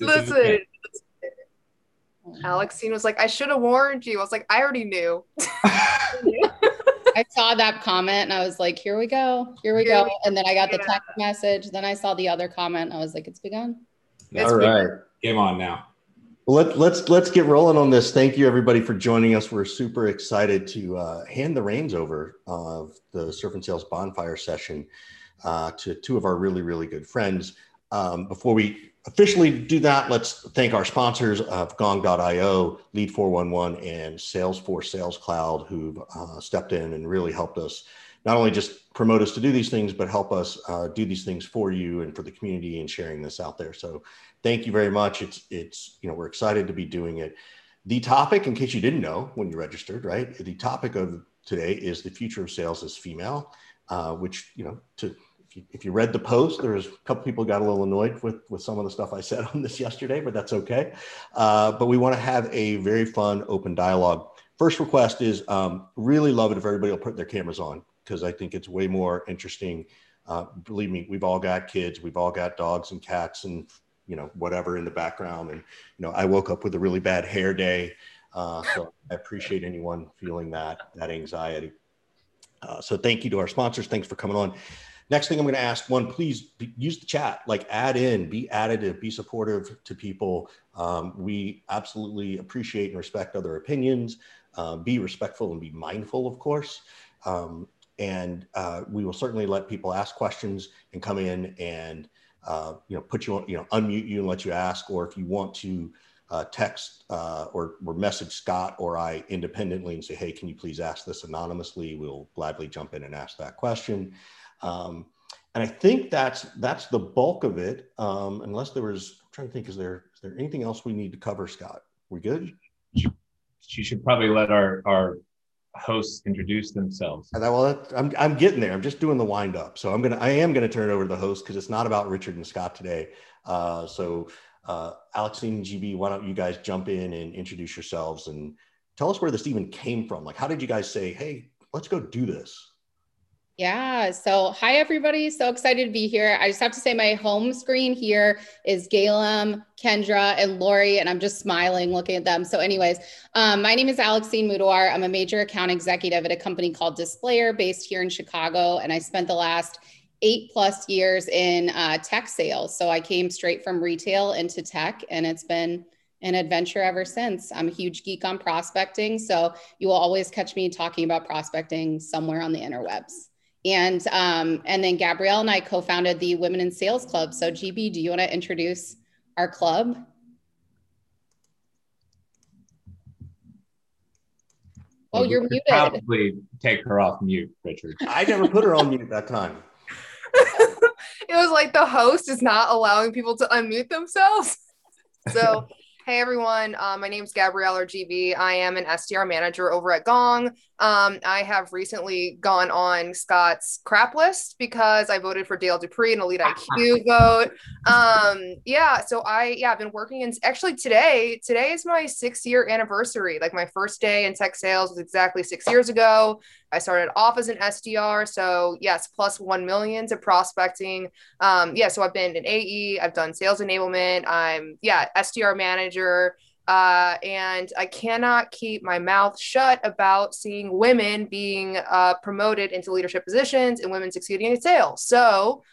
Listen, Alexine was like, I should have warned you. I was like, I already knew. I saw that comment and I was like, here we go, here we go. And then I got the text message. Then I saw the other comment. I was like, it's begun. All right. Game on now. Well, let, let's let's get rolling on this. Thank you everybody for joining us. We're super excited to uh, hand the reins over of the Surf and Sales Bonfire session uh, to two of our really really good friends. Um, before we officially do that, let's thank our sponsors of Gong.io, Lead 411, and Salesforce Sales Cloud, who've uh, stepped in and really helped us not only just promote us to do these things, but help us uh, do these things for you and for the community and sharing this out there. So thank you very much. It's, it's, you know, we're excited to be doing it. The topic, in case you didn't know when you registered, right? The topic of today is the future of sales as female, uh, which, you know, to if you, if you read the post, there's a couple people got a little annoyed with, with some of the stuff I said on this yesterday, but that's okay. Uh, but we want to have a very fun, open dialogue. First request is um, really love it if everybody will put their cameras on because I think it's way more interesting. Uh, believe me, we've all got kids, we've all got dogs and cats and you know whatever in the background. And you know, I woke up with a really bad hair day, uh, so I appreciate anyone feeling that that anxiety. Uh, so thank you to our sponsors. Thanks for coming on. Next thing I'm going to ask one, please be, use the chat, like add in, be additive, be supportive to people. Um, we absolutely appreciate and respect other opinions. Uh, be respectful and be mindful, of course. Um, and uh, we will certainly let people ask questions and come in and uh, you know put you on, you know, unmute you and let you ask, or if you want to uh, text uh, or, or message Scott or I independently and say, hey, can you please ask this anonymously? We'll gladly jump in and ask that question. Um, and I think that's that's the bulk of it. Um, unless there was, I'm trying to think, is there is there anything else we need to cover, Scott? We good? She should probably let our our hosts introduce themselves. Well, I'm I'm getting there. I'm just doing the wind up. So I'm gonna I am gonna turn it over to the host because it's not about Richard and Scott today. Uh, so uh, Alexine and GB, why don't you guys jump in and introduce yourselves and tell us where this even came from? Like, how did you guys say, hey, let's go do this? Yeah. So, hi, everybody. So excited to be here. I just have to say, my home screen here is Galem, Kendra, and Lori, and I'm just smiling looking at them. So, anyways, um, my name is Alexine Mudawar. I'm a major account executive at a company called Displayer based here in Chicago. And I spent the last eight plus years in uh, tech sales. So, I came straight from retail into tech, and it's been an adventure ever since. I'm a huge geek on prospecting. So, you will always catch me talking about prospecting somewhere on the interwebs and um, and then Gabrielle and I co-founded the Women in Sales Club. So GB, do you want to introduce our club? Oh, you're muted. Probably take her off mute, Richard. I never put her on mute that time. it was like the host is not allowing people to unmute themselves. So Hey everyone, uh, my name is Gabrielle or GB. I am an SDR manager over at Gong. Um, I have recently gone on Scott's crap list because I voted for Dale Dupree in Elite IQ vote. Um, yeah, so I yeah I've been working in actually today. Today is my six year anniversary. Like my first day in tech sales was exactly six years ago. I started off as an SDR. So, yes, plus 1 million to prospecting. Um, yeah, so I've been an AE, I've done sales enablement, I'm, yeah, SDR manager. Uh, and I cannot keep my mouth shut about seeing women being uh, promoted into leadership positions and women succeeding in sales. So,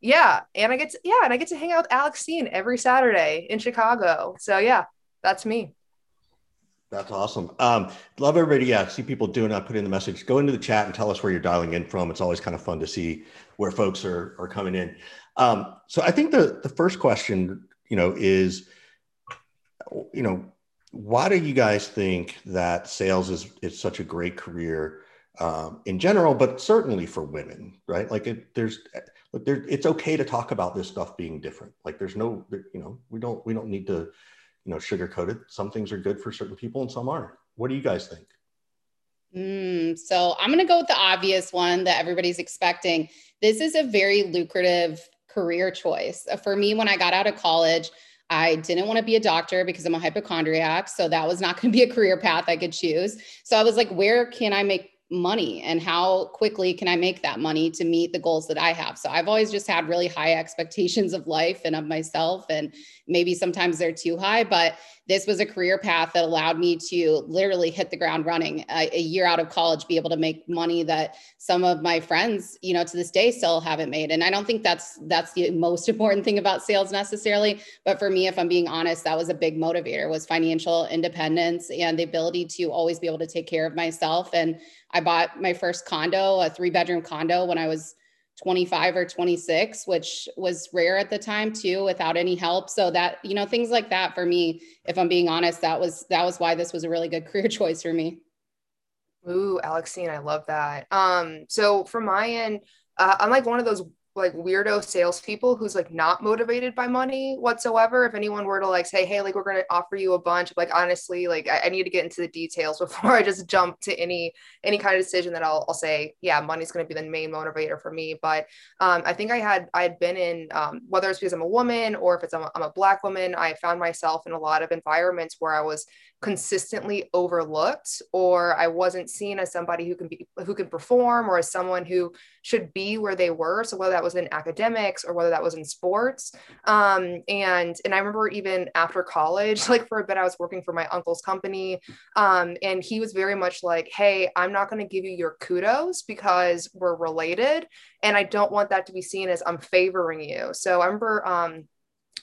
yeah, and I get to, yeah, and I get to hang out with Alexine every Saturday in Chicago. So yeah, that's me. That's awesome. Um, love everybody. Yeah, see people doing that. Put in the message. Go into the chat and tell us where you're dialing in from. It's always kind of fun to see where folks are are coming in. Um, so I think the the first question, you know, is, you know, why do you guys think that sales is is such a great career um, in general, but certainly for women, right? Like it, there's look, there, it's okay to talk about this stuff being different. Like there's no, you know, we don't we don't need to you know sugarcoat it. some things are good for certain people and some aren't what do you guys think mm, so i'm going to go with the obvious one that everybody's expecting this is a very lucrative career choice for me when i got out of college I didn't want to be a doctor because I'm a hypochondriac. So that was not going to be a career path I could choose. So I was like, where can I make money and how quickly can I make that money to meet the goals that I have. So I've always just had really high expectations of life and of myself. And maybe sometimes they're too high, but this was a career path that allowed me to literally hit the ground running a, a, year out of college, be able to make money that some of my friends, you know, to this day still haven't made. And I don't think that's that's the most important thing about sales necessarily. But for me, if I'm being honest, that was a big motivator was financial independence and the ability to always be able to take care of myself. And I bought my first condo, a three bedroom condo when I was 25 or 26 which was rare at the time too without any help. So that you know things like that for me if i'm being honest that was that was why this was a really good career choice for me. Ooh alexine i love that. Um so from my end uh, i'm like one of those like weirdo salespeople who's like not motivated by money whatsoever. If anyone were to like say, hey, like we're gonna offer you a bunch, like honestly, like I, I, need to get into the details before I just jump to any any kind of decision that I'll, I'll say, yeah, money's gonna be the main motivator for me. But um, I think I had I had been in um, whether it's because I'm a woman or if it's I'm a, I'm a black woman, I found myself in a lot of environments where I was consistently overlooked or I wasn't seen as somebody who can be who can perform or as someone who should be where they were. So whether that was in academics or whether that was in sports. Um, and and I remember even after college, like for a bit, I was working for my uncle's company. Um, and he was very much like, hey, I'm not going to give you your kudos because we're related. And I don't want that to be seen as I'm favoring you. So I remember um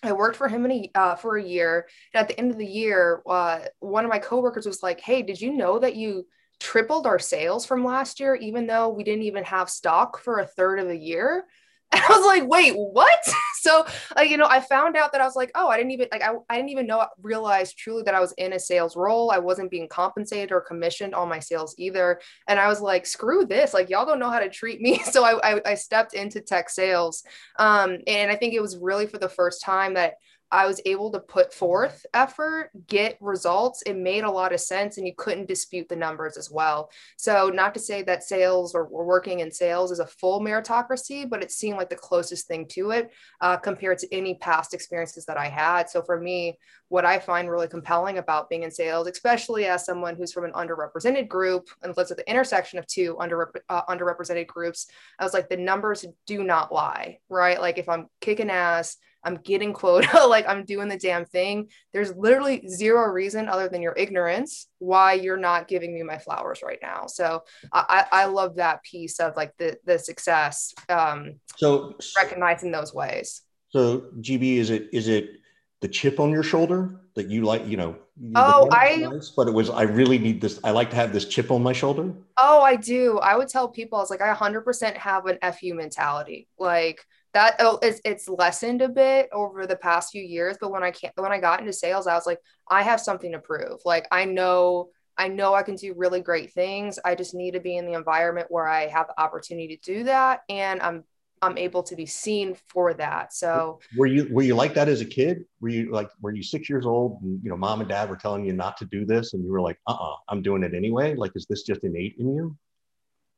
I worked for him a, uh, for a year. And at the end of the year, uh, one of my coworkers was like, Hey, did you know that you tripled our sales from last year, even though we didn't even have stock for a third of the year? And I was like, wait, what? so like, you know, I found out that I was like, oh, I didn't even like I, I didn't even know realize truly that I was in a sales role. I wasn't being compensated or commissioned on my sales either. And I was like, screw this. Like y'all don't know how to treat me. So I I, I stepped into tech sales. Um, and I think it was really for the first time that I was able to put forth effort, get results. It made a lot of sense, and you couldn't dispute the numbers as well. So, not to say that sales or, or working in sales is a full meritocracy, but it seemed like the closest thing to it uh, compared to any past experiences that I had. So, for me, what I find really compelling about being in sales, especially as someone who's from an underrepresented group and lives at the intersection of two under, uh, underrepresented groups, I was like, the numbers do not lie, right? Like, if I'm kicking ass, I'm getting quota, like I'm doing the damn thing. There's literally zero reason other than your ignorance why you're not giving me my flowers right now. So I, I love that piece of like the the success. Um, so recognizing those ways. So GB, is it is it the chip on your shoulder that you like? You know. Oh, I. Nice, but it was. I really need this. I like to have this chip on my shoulder. Oh, I do. I would tell people, I was like, I 100% have an fu mentality. Like that oh, it's, it's lessened a bit over the past few years but when i can't when i got into sales i was like i have something to prove. Like i know i know i can do really great things. I just need to be in the environment where i have the opportunity to do that and i'm i'm able to be seen for that. So were you were you like that as a kid? Were you like were you six years old and you know mom and dad were telling you not to do this and you were like uh-uh i'm doing it anyway? Like is this just innate in you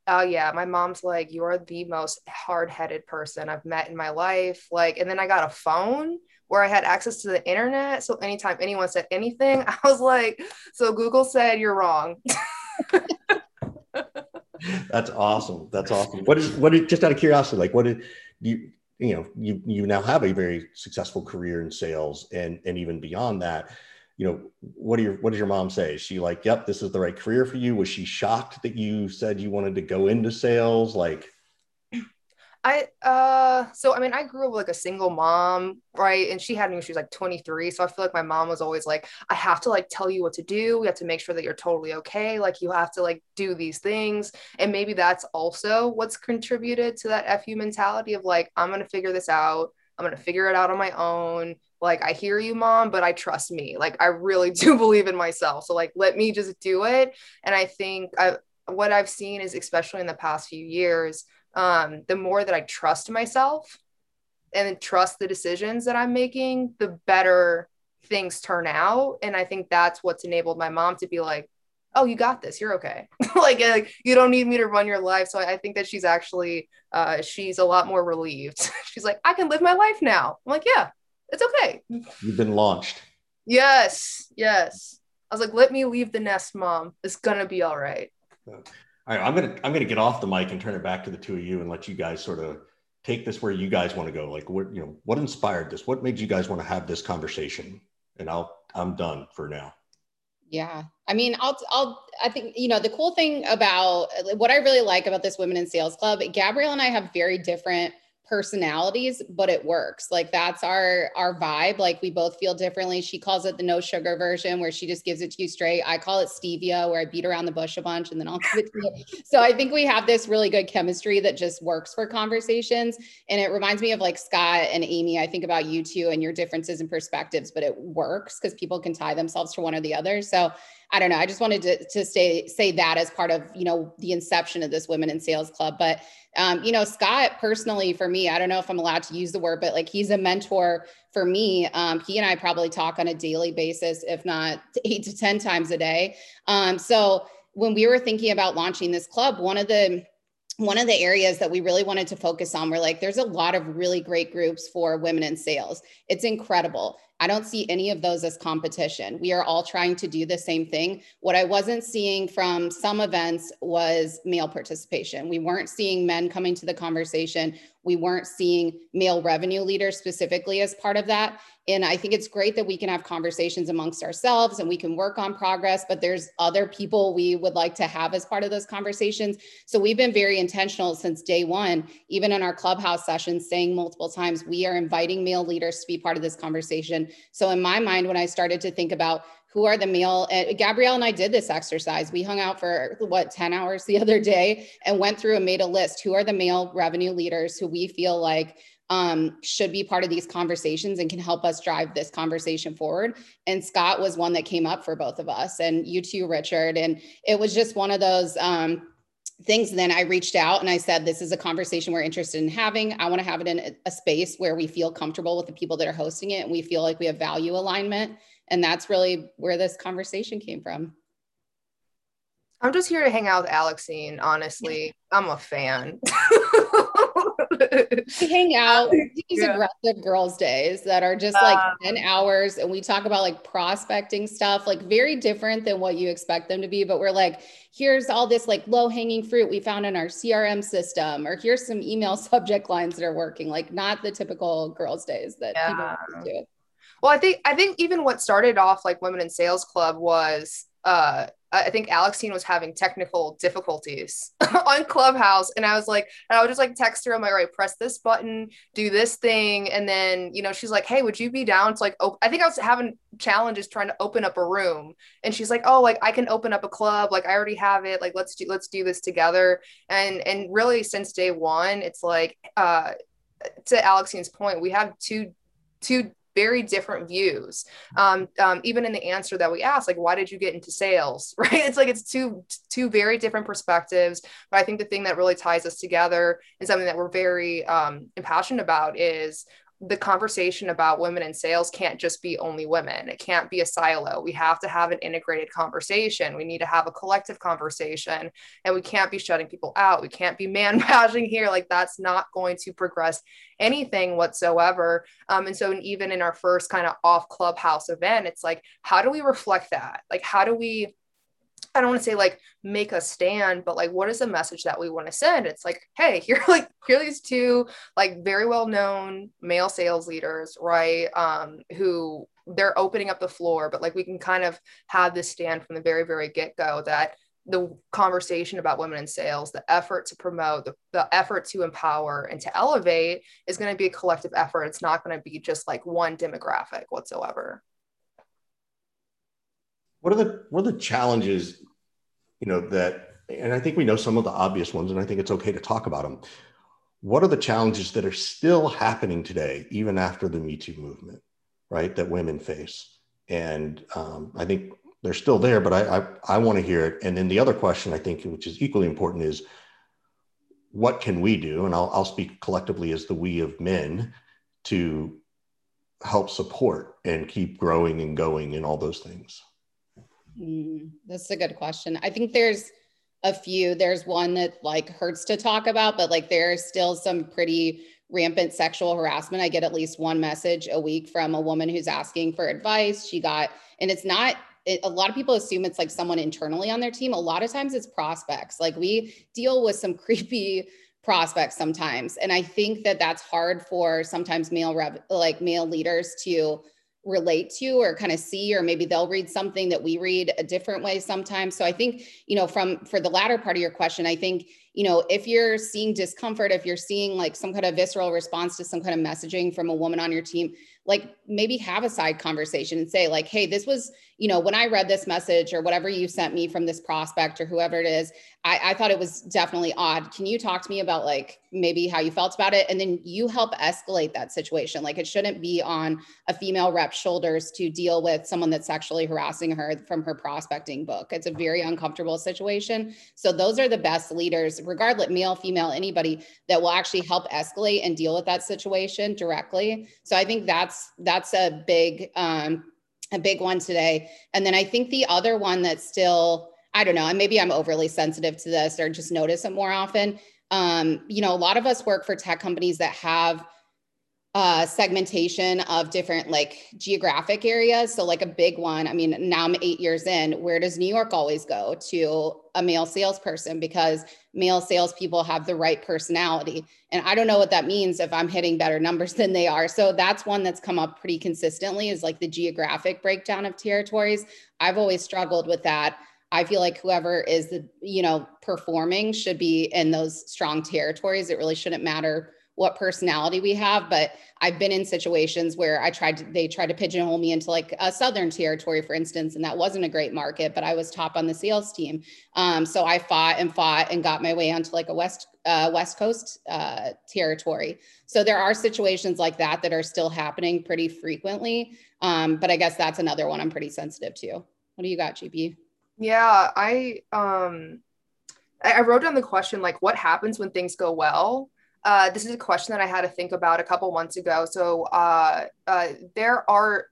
oh yeah my mom's like you're the most hard-headed person i've met in my life. Like and then i got a phone where i had access to the internet so anytime anyone said anything i was like so google said you're wrong. That's awesome. That's awesome. What is what is just out of curiosity like what did you you know you you now have a very successful career in sales and and even beyond that you know, what do your what does your mom say? Is she like, yep, this is the right career for you? Was she shocked that you said you wanted to go into sales? Like I uh so I mean I grew up like a single mom, right? And she had me when she was like 23. So I feel like my mom was always like, I have to like tell you what to do. We have to make sure that you're totally okay. Like you have to like do these things. And maybe that's also what's contributed to that FU mentality of like, I'm gonna figure this out. I'm gonna figure it out on my own. Like i hear you mom but i trust me. Like i really do believe in myself. So like let me just do it. And i think I, what i've seen is especially in the past few years um, the more that i trust myself and trust the decisions that i'm making the better things turn out. And i think that's what's enabled my mom to be like oh you got this you're okay like, like, you don't need me to run your life so i think that she's actually uh, she's a lot more relieved she's like i can live my life now i'm like yeah it's okay. You've been launched. Yes, yes. I was like, let me leave the nest, mom. It's gonna be all right. All right, I'm gonna I'm gonna get off the mic and turn it back to the two of you and let you guys sort of take this where you guys want to go. Like what you know, what inspired this? What made you guys want to have this conversation? And I'll I'm done for now. Yeah. I mean, I'll, I'll, I think, you know, the cool thing about what I really like about this Women in Sales Club, Gabrielle and I have very different personalities but it works. Like that's our our vibe. Like we both feel differently. She calls it the no sugar version where she just gives it to you straight. I call it stevia where i beat around the bush a bunch and then i'll give it to you. So i think we have this really good chemistry that just works for conversations. And it reminds me of like scott and amy i think about you two and your differences and perspectives but it works because people can tie themselves to one or the other. So I don't know. I just wanted to, to say say that as part of you know the inception of this Women in Sales Club. But um, you know, Scott personally, for me, I don't know if I'm allowed to use the word, but like he's a mentor for me. Um, he and I probably talk on a daily basis, if not eight to ten times a day. Um, so when we were thinking about launching this club, one of the one of the areas that we really wanted to focus on we're like there's a lot of really great groups for women in sales it's incredible I don't see any of those as competition. We are all trying to do the same thing. What I wasn't seeing from some events was male participation. We weren't seeing men coming to the conversation. We weren't seeing male revenue leaders specifically as part of that. And I think it's great that we can have conversations amongst ourselves and we can work on progress, but there's other people we would like to have as part of those conversations. So we've been very intentional since day one, even in our clubhouse sessions, saying multiple times, we are inviting male leaders to be part of this conversation. So in my mind, when I started to think about who are the male uh, gabrielle and i did this exercise we hung out for what 10 hours the other day and went through and made a list who are the male revenue leaders who we feel like um, should be part of these conversations and can help us drive this conversation forward. And Scott was one that came up for both of us, and you too, Richard. And it was just one of those um, things. Then I reached out and I said, This is a conversation we're interested in having. I want to have it in a space where we feel comfortable with the people that are hosting it and we feel like we have value alignment. And that's really where this conversation came from. I'm just here to hang out with Alexine, honestly. I'm a fan. we hang out these yeah. aggressive girls days that are just like uh, 10 hours and we talk about like prospecting stuff like very different than what you expect them to be but we're like here's all this like low hanging fruit we found in our crm system or here's some email subject lines that are working like not the typical girls days that yeah. people do well i think i think even what started off like women in sales club was uh I think Alexine was having technical difficulties on Clubhouse. And I was like, and I would just like text her. I'm like, all right, press this button, do this thing. And then, you know, she's like, hey, would you be down to like, oh, I think I was having challenges trying to open up a room. And she's like, oh, like I can open up a club. Like I already have it. Like, let's do, let's do this together. And, and really since day one, it's like, uh, to Alexine's point, we have two, two very different views. Um, um, even in the answer that we asked, like, why did you get into sales? Right? It's like it's two two very different perspectives. But I think the thing that really ties us together and something that we're very um, impassioned about is the conversation about women in sales can't just be only women. It can't be a silo. We have to have an integrated conversation. We need to have a collective conversation and we can't be shutting people out. We can't be man bashing here. Like that's not going to progress anything whatsoever. Um, and so, even in our first kind of off clubhouse event, it's like, how do we reflect that? Like, how do we I don't want to say like make a stand, but like what is the message that we want to send? It's like, hey, here like here these two like very well known male sales leaders, right? Um, who they're opening up the floor, but like we can kind of have this stand from the very, very get-go that the conversation about women in sales, the effort to promote, the, the effort to empower and to elevate is going to be a collective effort. It's not going to be just like one demographic whatsoever. What are the what are the challenges, you know, that and I think we know some of the obvious ones, and I think it's okay to talk about them. What are the challenges that are still happening today, even after the Me Too movement, right? That women face, and um, I think they're still there, but I I, I want to hear it. And then the other question I think, which is equally important, is what can we do? And I'll I'll speak collectively as the we of men to help support and keep growing and going and all those things. Mm, that's a good question. I think there's a few. There's one that like hurts to talk about, but like there's still some pretty rampant sexual harassment. I get at least one message a week from a woman who's asking for advice. She got, and it's not it, a lot of people assume it's like someone internally on their team. A lot of times it's prospects. Like we deal with some creepy prospects sometimes. And I think that that's hard for sometimes male rev, like male leaders to relate to or kind of see or maybe they'll read something that we read a different way sometimes. So i think you know from for the latter part of your question i think you know if you're seeing discomfort if you're seeing like some kind of visceral response to some kind of messaging from a woman on your team like maybe have a side conversation and say like hey this was you know when i read this message or whatever you sent me from this prospect or whoever it is I, I thought it was definitely odd. Can you talk to me about like maybe how you felt about it? And then you help escalate that situation. Like it shouldn't be on a female rep's shoulders to deal with someone that's sexually harassing her from her prospecting book. It's a very uncomfortable situation. So those are the best leaders regardless male female anybody that will actually help escalate and deal with that situation directly. So i think that's that's a big um a big one today. And then i think the other one that's still i don't know and maybe i'm overly sensitive to this or just notice it more often. Um, you know a lot of us work for tech companies that have uh, segmentation of different like geographic areas. So, like a big one, I mean, now I'm eight years in. Where does New York always go to a male salesperson? Because male salespeople have the right personality. And I don't know what that means if I'm hitting better numbers than they are. So, that's one that's come up pretty consistently is like the geographic breakdown of territories. I've always struggled with that. I feel like whoever is the, you know, performing should be in those strong territories. It really shouldn't matter what personality we have but i've been in situations where i tried to they tried to pigeonhole me into like a southern territory for instance and that wasn't a great market but i was top on the sales team. Um, so i fought and fought and got my way onto like a west uh, west coast uh, territory. So there are situations like that that are still happening pretty frequently um, but i guess that's another one i'm pretty sensitive to. What do you got gb yeah i um I wrote down the question like what happens when things go well uh, this is a question that I had to think about a couple months ago. So uh, uh, there are,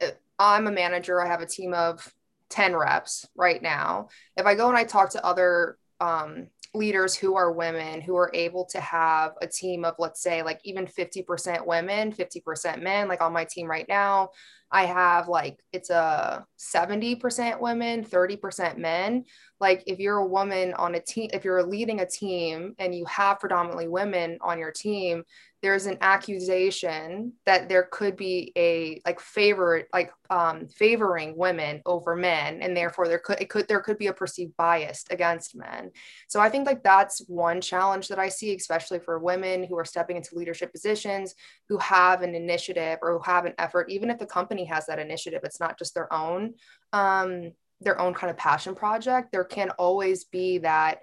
uh, I'm a manager. I have a team of 10 reps right now. If I go and I talk to other um, leaders who are women who are able to have a team of, let's say, like even 50% women, 50% men, like on my team right now, I have like it's a 70% women, 30% men. Like if you're a woman on a team, if you're leading a team and you have predominantly women on your team, there's an accusation that there could be a like favorite like um favoring women over men and therefore there could it could there could be a perceived bias against men. So i think like that's one challenge that i see especially for women who are stepping into leadership positions who have an initiative or who have an effort even if the company has that initiative it's not just their own um their own kind of passion project there can always be that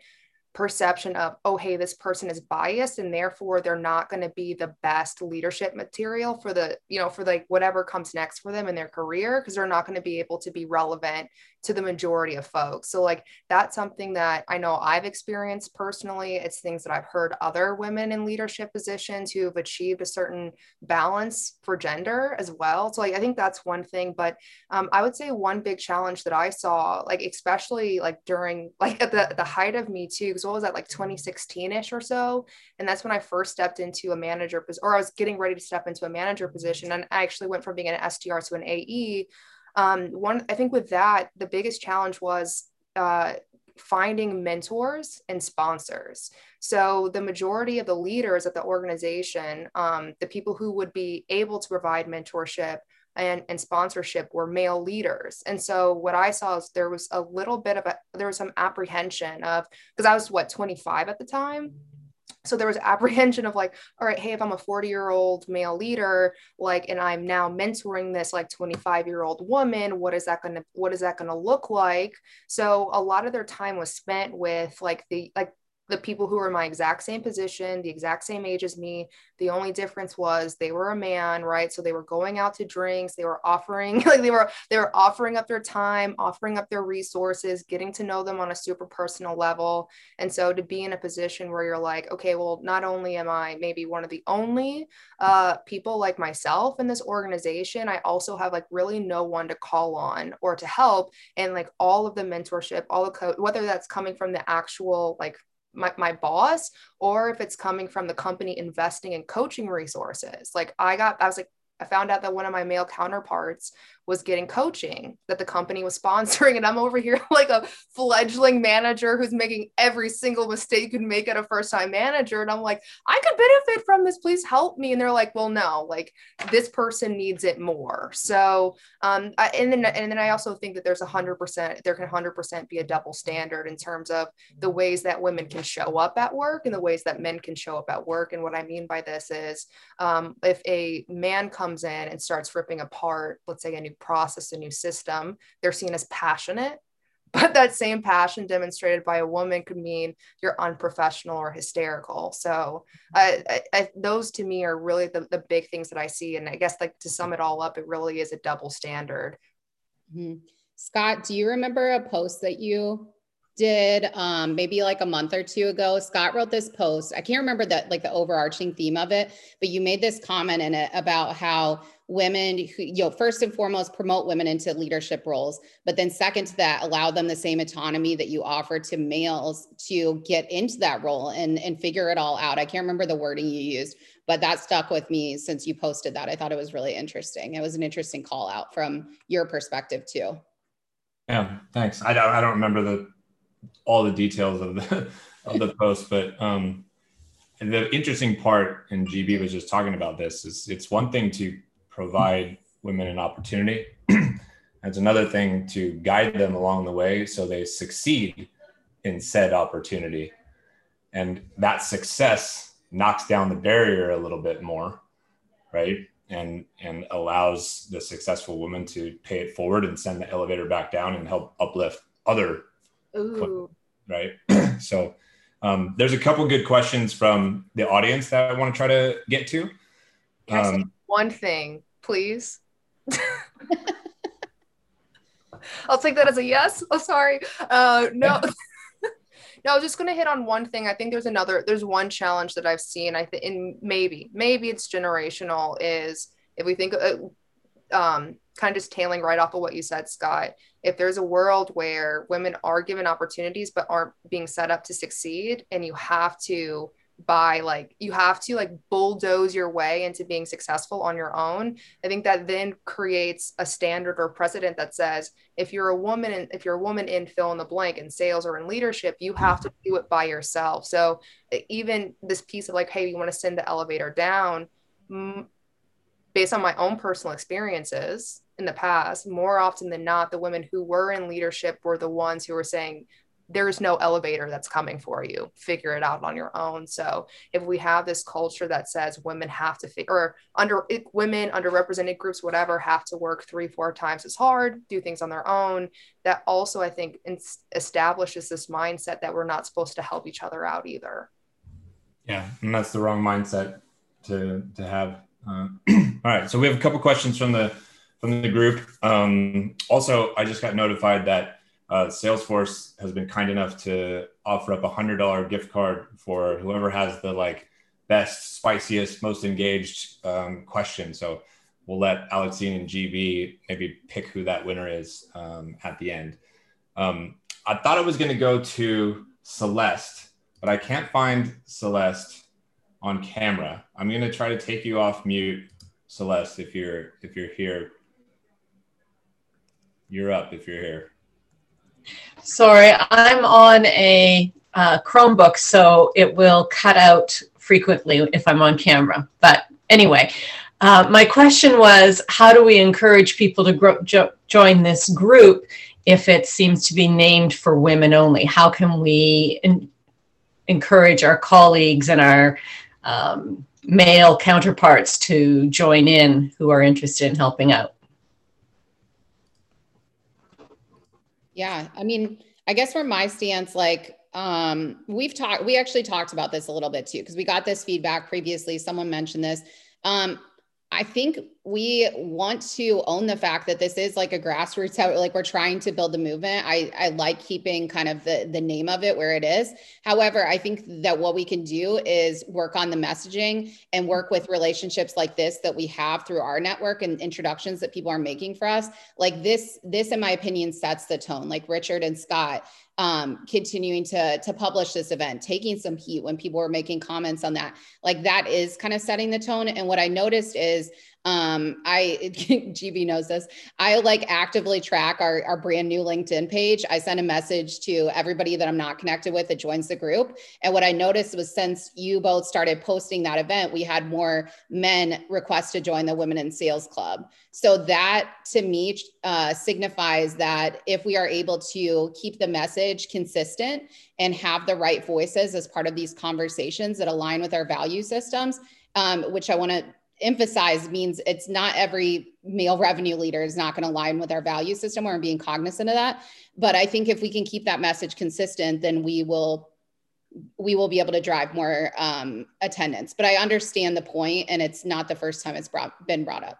perception of oh hey this person is biased and therefore they're not going to be the best leadership material for the you know for like whatever comes next for them in their career because they're not going to be able to be relevant to the majority of folks. So like that's something that i know i've experienced personally. It's things that i've heard other women in leadership positions who have achieved a certain balance for gender as well. So like i think that's one thing but um, i would say one big challenge that i saw like especially like during like at the, the height of me too because what was that like 2016ish or so? And that's when i first stepped into a manager position or i was getting ready to step into a manager position and i actually went from being an sdr to an ae um, one i think with that the biggest challenge was uh, finding mentors and sponsors. So the majority of the leaders at the organization, um, the people who would be able to provide mentorship and, and sponsorship were male leaders. And so what I saw is there was a little bit of a there was some apprehension of because I was what 25 at the time so there was apprehension of like all right hey if i'm a 40 year old male leader like and i'm now mentoring this like 25 year old woman what is that going to what is that going to look like? So a lot of their time was spent with like the like the people who were in my exact same position, the exact same age as me. The only difference was they were a man, right? So they were going out to drinks, they were offering like they were they were offering up their time, offering up their resources, getting to know them on a super personal level. And so to be in a position where you're like, okay, well, not only am I maybe one of the only uh, people like myself in this organization, I also have like really no one to call on or to help and like all of the mentorship, all the code, whether that's coming from the actual like my, my boss or if it's coming from the company investing in coaching resources. Like i got i was like i found out that one of my male counterparts was getting coaching that the company was sponsoring. And I'm over here like a fledgling manager who's making every single mistake you can make at a first time manager. And I'm like, I could benefit from this. Please help me. And they're like, well, no, like this person needs it more. So, um, I, and then, and then I also think that there's a hundred percent, there can hundred percent be a double standard in terms of the ways that women can show up at work and the ways that men can show up at work. And what I mean by this is, um, if a man comes in and starts ripping apart, let's say a new process, a new system, they're seen as passionate. But that same passion demonstrated by a woman could mean you're unprofessional or hysterical. So, I, I, those to me are really the, the big things that I see. And I guess, like, to sum it all up, it really is a double standard. Mm-hmm. Scott, do you remember a post that you did um, maybe like a month or two ago. Scott wrote this post. I can't remember that like the overarching theme of it, but you made this comment in it about how women who you know first and foremost promote women into leadership roles but then second to that allow them the same autonomy that you offer to males to get into that role and and figure it all out. I can't remember the wording you used but that stuck with me since you posted that. I thought it was really interesting. It was an interesting call out from your perspective too. Yeah thanks. I don't i don't remember the all the details of the of the post, but um, the interesting part, and GB was just talking about this, is it's one thing to provide women an opportunity. it's another thing to guide them along the way so they succeed in said opportunity. And that success knocks down the barrier a little bit more, right? And and allows the successful woman to pay it forward and send the elevator back down and help uplift other Ooh. Right. so um, there's a couple good questions from the audience that I want to try to get to. Can I say um, one thing, please? I'll take that as a yes. Oh, sorry. Uh, no. no, I was just going to hit on one thing. I think there's another, there's one challenge that I've seen. I think, and maybe, maybe it's generational. Is if we think, uh, um, kind of just tailing right off of what you said, Scott, if there's a world where women are given opportunities but aren't being set up to succeed, and you have to by like you have to like bulldoze your way into being successful on your own. I think that then creates a standard or precedent that says if you're a woman and if you're a woman in fill in the blank in sales or in leadership you have to do it by yourself. So even this piece of like hey you want to send the elevator down based on my own personal experiences in the past, more often than not, the women who were in leadership were the ones who were saying, there's no elevator that's coming for you. Figure it out on your own. So if we have this culture that says women have to figure, or under women, underrepresented groups, whatever, have to work three, four times as hard, do things on their own, that also I think establishes this mindset that we're not supposed to help each other out either. Yeah, and that's the wrong mindset to to have. Uh, all right, so we have a couple questions from the from the group. Um, also, I just got notified that uh, Salesforce has been kind enough to offer up a hundred dollar gift card for whoever has the like best, spiciest, most engaged um, question. So we'll let Alexine and GB maybe pick who that winner is um, at the end. Um, I thought it was going to go to Celeste, but I can't find Celeste on camera. I'm going to try to take you off mute, Celeste, if you're if you're here you're up if you're here. Sorry, I'm on a uh, Chromebook, so it will cut out frequently if I'm on camera. But anyway, uh, my question was how do we encourage people to jo- join this group if it seems to be named for women only? How can we encourage our colleagues and our um, male counterparts to join in who are interested in helping out? Yeah. I mean, I guess from my stance, like, um, we've talked, we actually talked about this a little bit too, because we got this feedback previously. Someone mentioned this. Um, I think we want to own the fact that this is like a grassroots like we're trying to build the movement. I, I like keeping kind of the, the name of it where it is. However, I think that what we can do is work on the messaging and work with relationships like this that we have through our network and introductions that people are making for us. Like this, this, in my opinion, sets the tone. Like Richard and Scott um, continuing to to publish this event, taking some heat when people were making comments on that. Like that is kind of setting the tone. And what I noticed is Um, I GB knows this. I like actively track our, our brand new LinkedIn page. I send a message to everybody that I'm not connected with that joins the group. And what I noticed was since you both started posting that event, we had more men request to join the Women in Sales Club. So that to me uh, signifies that if we are able to keep the message consistent and have the right voices as part of these conversations that align with our value systems, um, which I want to emphasize means it's not every male revenue leader is not going to align with our value system or being cognizant of that. But i think if we can keep that message consistent then we will we will be able to drive more um, attendance. But i understand the point and it's not the first time it's brought, been brought up.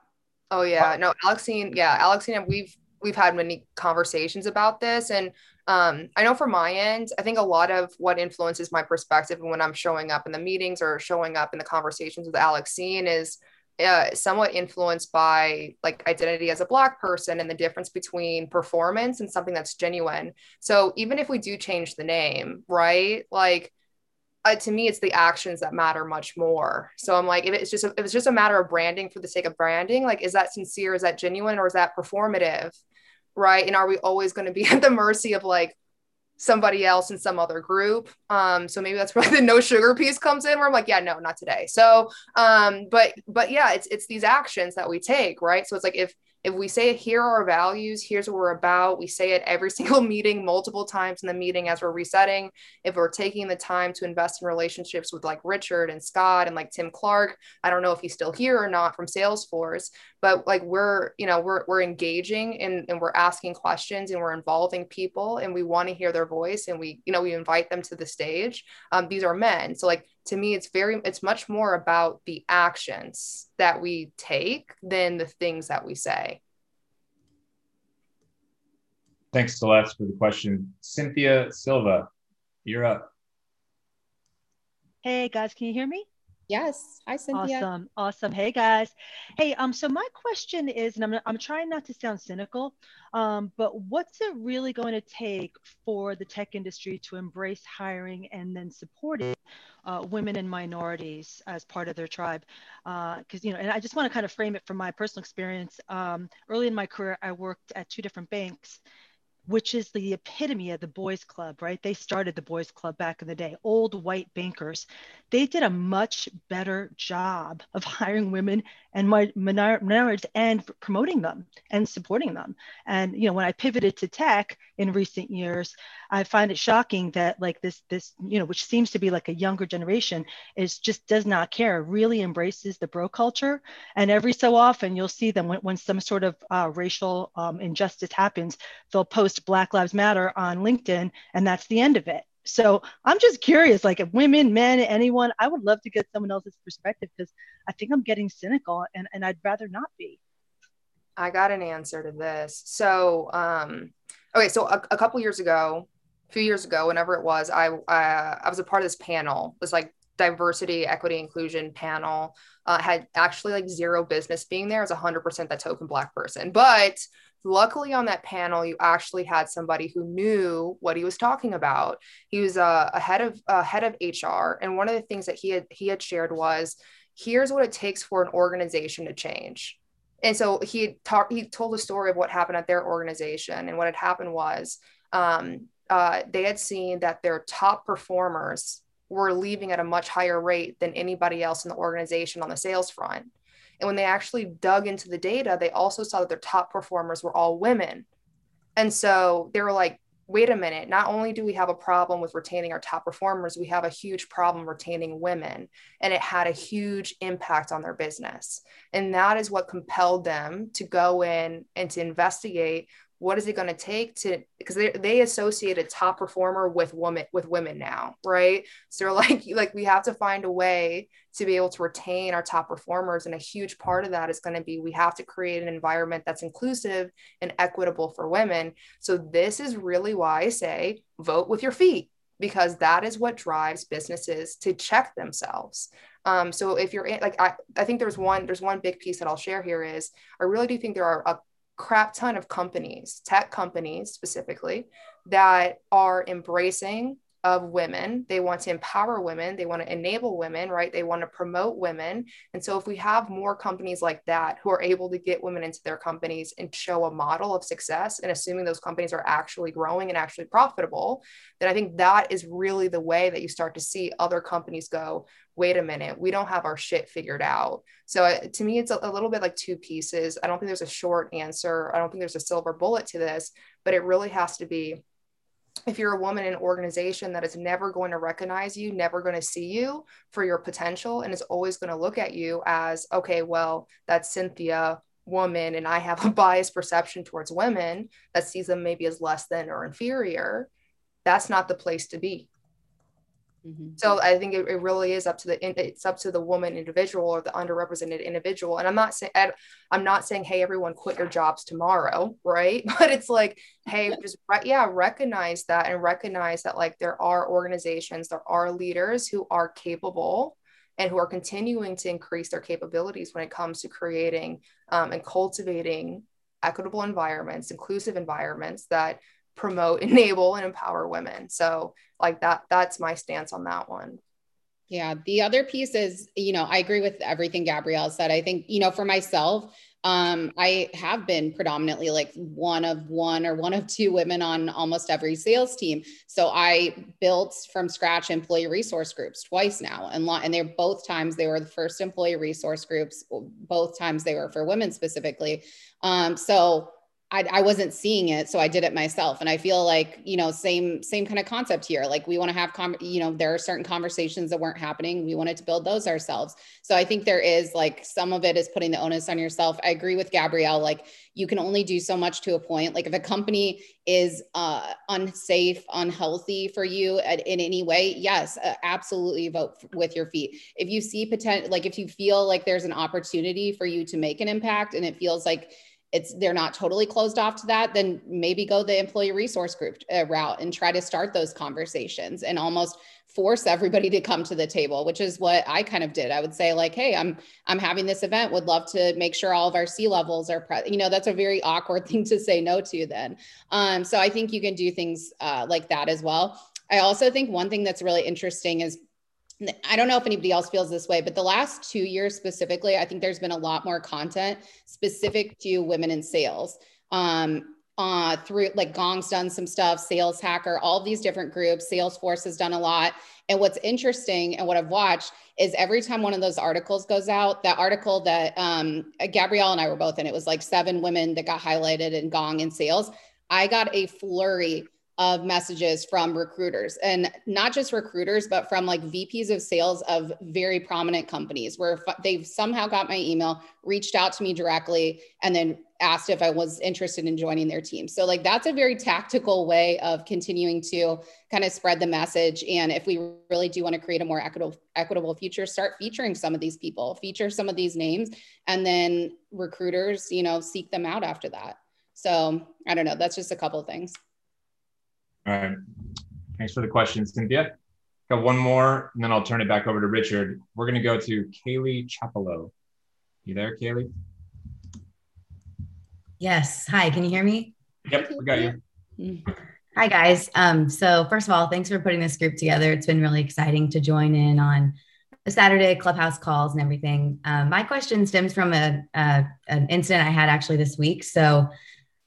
Oh yeah. No alexine yeah alexine we've we've had many conversations about this and um, I know from my end, I think a lot of what influences my perspective and when I'm showing up in the meetings or showing up in the conversations with Alexine is uh, somewhat influenced by like identity as a black person and the difference between performance and something that's genuine. So even if we do change the name, right? Like uh, to me, it's the actions that matter much more. So I'm like, if it's just a, if it's just a matter of branding for the sake of branding, like is that sincere? Is that genuine? Or is that performative? Right? And are we always going to be at the mercy of like somebody else in some other group? Um so maybe that's where the no sugar piece comes in where i'm like yeah no not today. So um but but yeah it's it's these actions that we take right? So it's like if if we say here are our values here's what we're about we say it every single meeting multiple times in the meeting as we're resetting. If we're taking the time to invest in relationships with like richard and scott and like tim clark i don't know if he's still here or not from salesforce but like we're you know we're, we're engaging and, and we're asking questions and we're involving people and we want to hear their voice and we you know we invite them to the stage. Um, these are men. So like to me it's very it's much more about the actions that we take than the things that we say. Thanks celeste for the question. Cynthia silva you're up. Hey guys can you hear me Yes. Hi, Cynthia. Awesome. Awesome. Hey, guys. Hey, um, so my question is, and I'm, I'm trying not to sound cynical, um, but what's it really going to take for the tech industry to embrace hiring and then supporting uh, women and minorities as part of their tribe? Because, uh, you know, and I just want to kind of frame it from my personal experience. Um, early in my career, I worked at two different banks which is the epitome of the boys club, right? They started the boys club back in the day, old white bankers. They did a much better job of hiring women and minorities and promoting them and supporting them. And you know, when I pivoted to tech in recent years, I find it shocking that like this this you know, which seems to be like a younger generation, is just does not care, really embraces the bro culture. And every so often, you'll see them when, when some sort of uh, racial um, injustice happens, they'll post Black Lives Matter on LinkedIn, and that's the end of it. So I'm just curious, like if women, men, anyone, I would love to get someone else's perspective because I think I'm getting cynical and, and I'd rather not be. I got an answer to this. So, um, okay, so a, a couple years ago, a few years ago, whenever it was, I uh, I was a part of this panel, this like diversity, equity, inclusion panel. Uh, had actually like zero business being there as a hundred percent that token black person, but luckily on that panel you actually had somebody who knew what he was talking about he was a, a head of head of hr and one of the things that he had he had shared was here's what it takes for an organization to change and so he talked he told a story of what happened at their organization and what had happened was um, uh, they had seen that their top performers were leaving at a much higher rate than anybody else in the organization on the sales front and when they actually dug into the data, they also saw that their top performers were all women. And so they were like, wait a minute, not only do we have a problem with retaining our top performers, we have a huge problem retaining women. And it had a huge impact on their business. And that is what compelled them to go in and to investigate what is it going to take to because they, they associate a top performer with women with women now right? So like like we have to find a way to be able to retain our top performers and a huge part of that is going to be we have to create an environment that's inclusive and equitable for women. So this is really why i say vote with your feet because that is what drives businesses to check themselves. Um, so if you're in, like I, I think there's one there's one big piece that i'll share here is i really do think there are a crap ton of companies, tech companies specifically, that are embracing of women. They want to empower women. They want to enable women, right? They want to promote women. And so, if we have more companies like that who are able to get women into their companies and show a model of success, and assuming those companies are actually growing and actually profitable, then I think that is really the way that you start to see other companies go, wait a minute, we don't have our shit figured out. So, uh, to me, it's a, a little bit like two pieces. I don't think there's a short answer. I don't think there's a silver bullet to this, but it really has to be if you're a woman in an organization that is never going to recognize you, never going to see you for your potential, and is always going to look at you as, okay, well, that's Cynthia, woman, and I have a biased perception towards women that sees them maybe as less than or inferior, that's not the place to be. Mm-hmm. So I think it, it, really is up to the it's up to the woman individual or the underrepresented individual. And I'm not saying I'm not saying hey everyone quit your jobs tomorrow, right? But it's like hey just re- yeah recognize that and recognize that like there are organizations, there are leaders who are capable and who are continuing to increase their capabilities when it comes to creating um, and cultivating equitable environments, inclusive environments that promote, enable, and empower women. So like that, that's my stance on that one. Yeah. The other piece is, you know, I agree with everything Gabrielle said. I think, you know, for myself, um, I have been predominantly like one of one or one of two women on almost every sales team. So I built from scratch employee resource groups twice now, and and they're both times they were the first employee resource groups. Both times they were for women specifically. Um, so I, I wasn't seeing it so i did it myself and i feel like you know same same kind of concept here like we want to have com- you know there are certain conversations that weren't happening we wanted to build those ourselves. So i think there is like some of it is putting the onus on yourself. I agree with gabrielle like you can only do so much to a point like if a company is uh, unsafe unhealthy for you at, in any way yes uh, absolutely vote f- with your feet. If you see potential like if you feel like there's an opportunity for you to make an impact and it feels like it's they're not totally closed off to that then maybe go the employee resource group uh, route and try to start those conversations and almost force everybody to come to the table which is what i kind of did i would say like hey i'm i'm having this event would love to make sure all of our c levels are pre-. you know that's a very awkward thing to say no to then um, so i think you can do things uh, like that as well i also think one thing that's really interesting is I don't know if anybody else feels this way, but the last two years specifically, I think there's been a lot more content specific to women in sales. Um, uh, through like Gong's done some stuff, Sales Hacker, all these different groups. Salesforce has done a lot. And what's interesting and what I've watched is every time one of those articles goes out, that article that um, Gabrielle and I were both in, it was like seven women that got highlighted in Gong in sales. I got a flurry of messages from recruiters and not just recruiters but from like VPs of sales of very prominent companies where they've somehow got my email reached out to me directly and then asked if I was interested in joining their team. So like that's a very tactical way of continuing to kind of spread the message and if we really do want to create a more equitable equitable future start featuring some of these people, feature some of these names and then recruiters, you know, seek them out after that. So, I don't know, that's just a couple of things. All right. Thanks for the question, Cynthia. Got one more, and then I'll turn it back over to Richard. We're going to go to Kaylee Chapelo. You there, Kaylee? Yes. Hi, can you hear me? Yep, we got you. Hi, guys. Um, so, first of all, thanks for putting this group together. It's been really exciting to join in on the Saturday clubhouse calls and everything. Um, my question stems from a, a, an incident I had actually this week. So,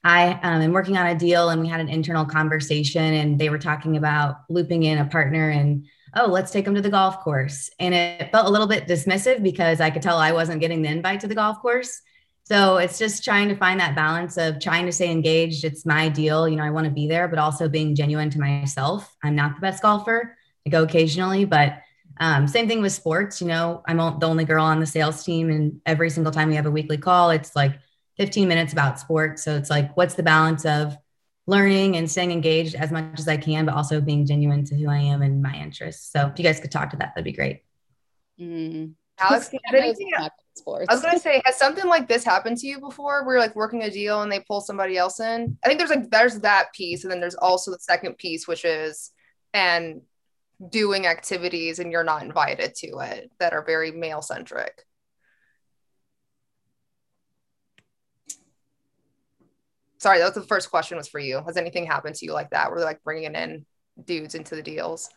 I um, am working on a deal and we had an internal conversation and they were talking about looping in a partner and, oh, let's take them to the golf course. And it felt a little bit dismissive because I could tell I wasn't getting the invite to the golf course. So it's just trying to find that balance of trying to stay engaged. It's my deal. You know, I want to be there, but also being genuine to myself. I'm not the best golfer. I go occasionally, but um, same thing with sports. You know, I'm the only girl on the sales team. And every single time we have a weekly call, it's like, 15 minutes about sports. So it's like, what's the balance of learning and staying engaged as much as I can, but also being genuine to who I am and my interests. So if you guys could talk to that, that'd be great. Mm. Alex, I was going to say, has something like this happened to you before? Where you're like working a deal and they pull somebody else in? I think there's like there's that piece, and then there's also the second piece, which is and doing activities and you're not invited to it that are very male centric. Sorry, that was the first question was for you. Has anything happened to you like that? Where they're like bringing in dudes into the deals.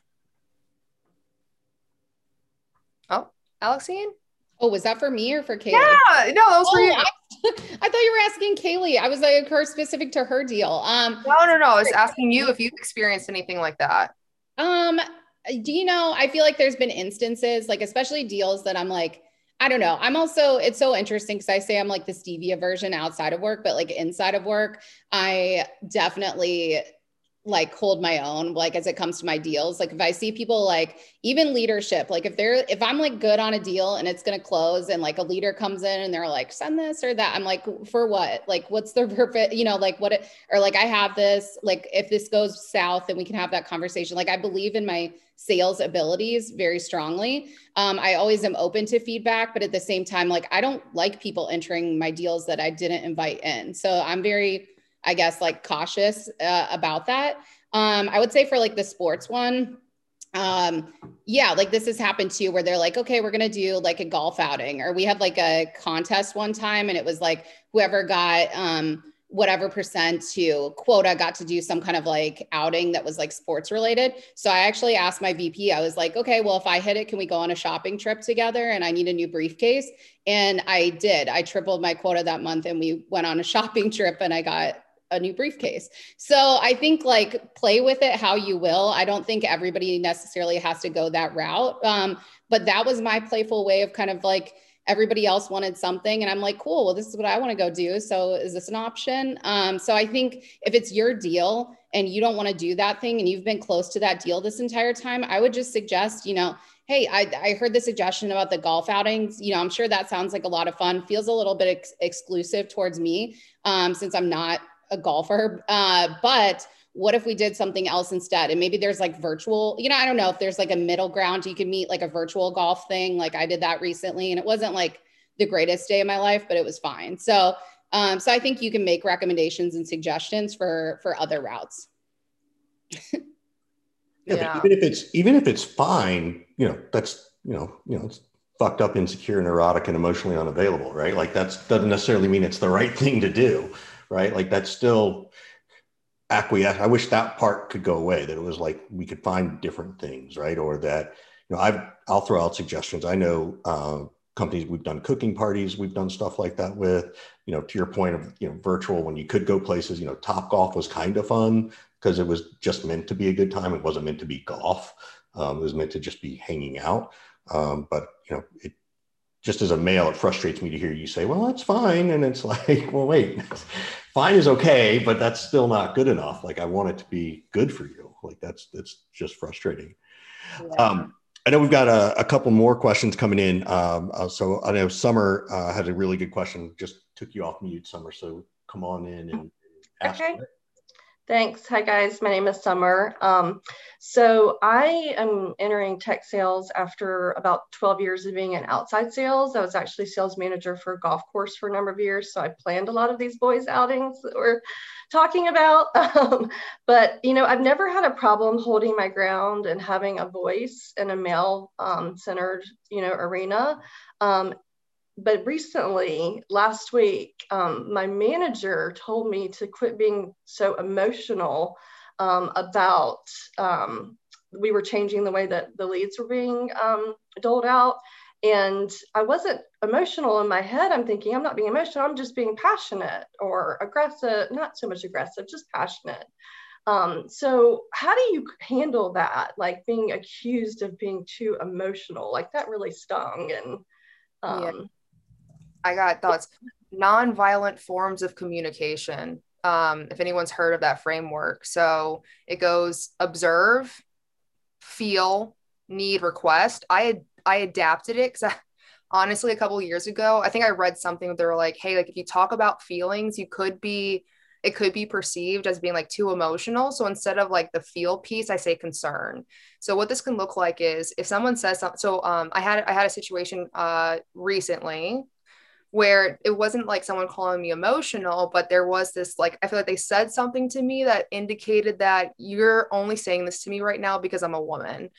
Oh, Alexine? Oh, was that for me or for Kaylee? Yeah, no, that was for Oh, you. I, I thought you were asking Kaylee. I was like her specific to her deal. Um, No, no, no. I was asking you if you've experienced anything like that. Um, do you know, I feel like there's been instances, like especially deals that I'm like, I don't know. I'm also, it's so interesting because I say I'm like the stevia version outside of work, but like inside of work, I definitely like hold my own like as it comes to my deals. Like if i see people like even leadership like if they're if i'm like good on a deal and it's going to close and like a leader comes in and they're like send this or that i'm like for what? Like what's the perfect you know like what it or like i have this like if this goes south then we can have that conversation like i believe in my sales abilities very strongly um, i always am open to feedback but at the same time like i don't like people entering my deals that i didn't invite in so i'm very I guess like cautious uh, about that. Um, I would say for like the sports one, um, yeah, like this has happened too, where they're like, okay, we're gonna do like a golf outing, or we had like a contest one time, and it was like whoever got um, whatever percent to quota got to do some kind of like outing that was like sports related. So I actually asked my VP, I was like, okay, well, if I hit it, can we go on a shopping trip together? And I need a new briefcase. And I did. I tripled my quota that month and we went on a shopping trip and I got a new briefcase. So I think like play with it how you will. I don't think everybody necessarily has to go that route. Um, but that was my playful way of kind of like everybody else wanted something and I'm like, cool, well, this is what I want to go do. So is this an option? Um, so I think if it's your deal and you don't want to do that thing and you've been close to that deal this entire time, I would just suggest, you know, hey, I, I heard the suggestion about the golf outings. You know, I'm sure that sounds like a lot of fun. Feels a little bit ex- exclusive towards me um, since I'm not a golfer. Uh, but what if we did something else instead? And maybe there's like virtual, you know, I don't know if there's like a middle ground. You can meet like a virtual golf thing. Like I did that recently and it wasn't like the greatest day of my life, but it was fine. So, um, so I think you can make recommendations and suggestions for, for other routes. Yeah, Yeah. But even if it's even if it's fine, you know, that's you know, you know, it's fucked up, insecure, neurotic, and emotionally unavailable, right? Like that's doesn't necessarily mean it's the right thing to do, right? Like that's still acquiesce. I wish that part could go away. That it was like we could find different things, right? Or that you know, I've I'll throw out suggestions. I know uh, companies we've done cooking parties, we've done stuff like that with. You know, to your point of you know, virtual when you could go places. You know, Top Golf was kind of fun because it was just meant to be a good time. It wasn't meant to be golf. Um, it was meant to just be hanging out. Um, but you know, it just as a male, it frustrates me to hear you say, "Well, that's fine," and it's like, "Well, wait, fine is okay, but that's still not good enough. Like, I want it to be good for you. Like, that's that's just frustrating." Um, I know we've got a, a couple more questions coming in. Um, uh, so I know Summer uh, had a really good question. Just took you off mute, Summer. So come on in and ask. Okay. it. Thanks. Hi, guys. My name is Summer. Um, so I am entering tech sales after about 12 years of being in outside sales. I was actually sales manager for a golf course for a number of years. So I planned a lot of these boys outings that we're talking about. Um, but, you know, I've never had a problem holding my ground and having a voice in a male um, centered, you know, arena. Um, but recently, last week, um, my manager told me to quit being so emotional um, about. Um, we were changing the way that the leads were being um, doled out, and I wasn't emotional in my head. I'm thinking I'm not being emotional. I'm just being passionate or aggressive. Not so much aggressive, just passionate. Um, so how do you handle that? Like being accused of being too emotional, like that really stung and. Um, Yeah. I got thoughts. Nonviolent forms of communication. Um, if anyone's heard of that framework, so it goes observe, feel, need, request. I I adapted it because honestly a couple years ago, I think I read something that they were like, hey, like if you talk about feelings, you could be it could be perceived as being like too emotional. So instead of like the feel piece, I say concern. So what this can look like is if someone says something. So um, I had I had a situation uh, recently where it wasn't like someone calling me emotional, but there was this like I feel like they said something to me that indicated that you're only saying this to me right now because I'm a woman.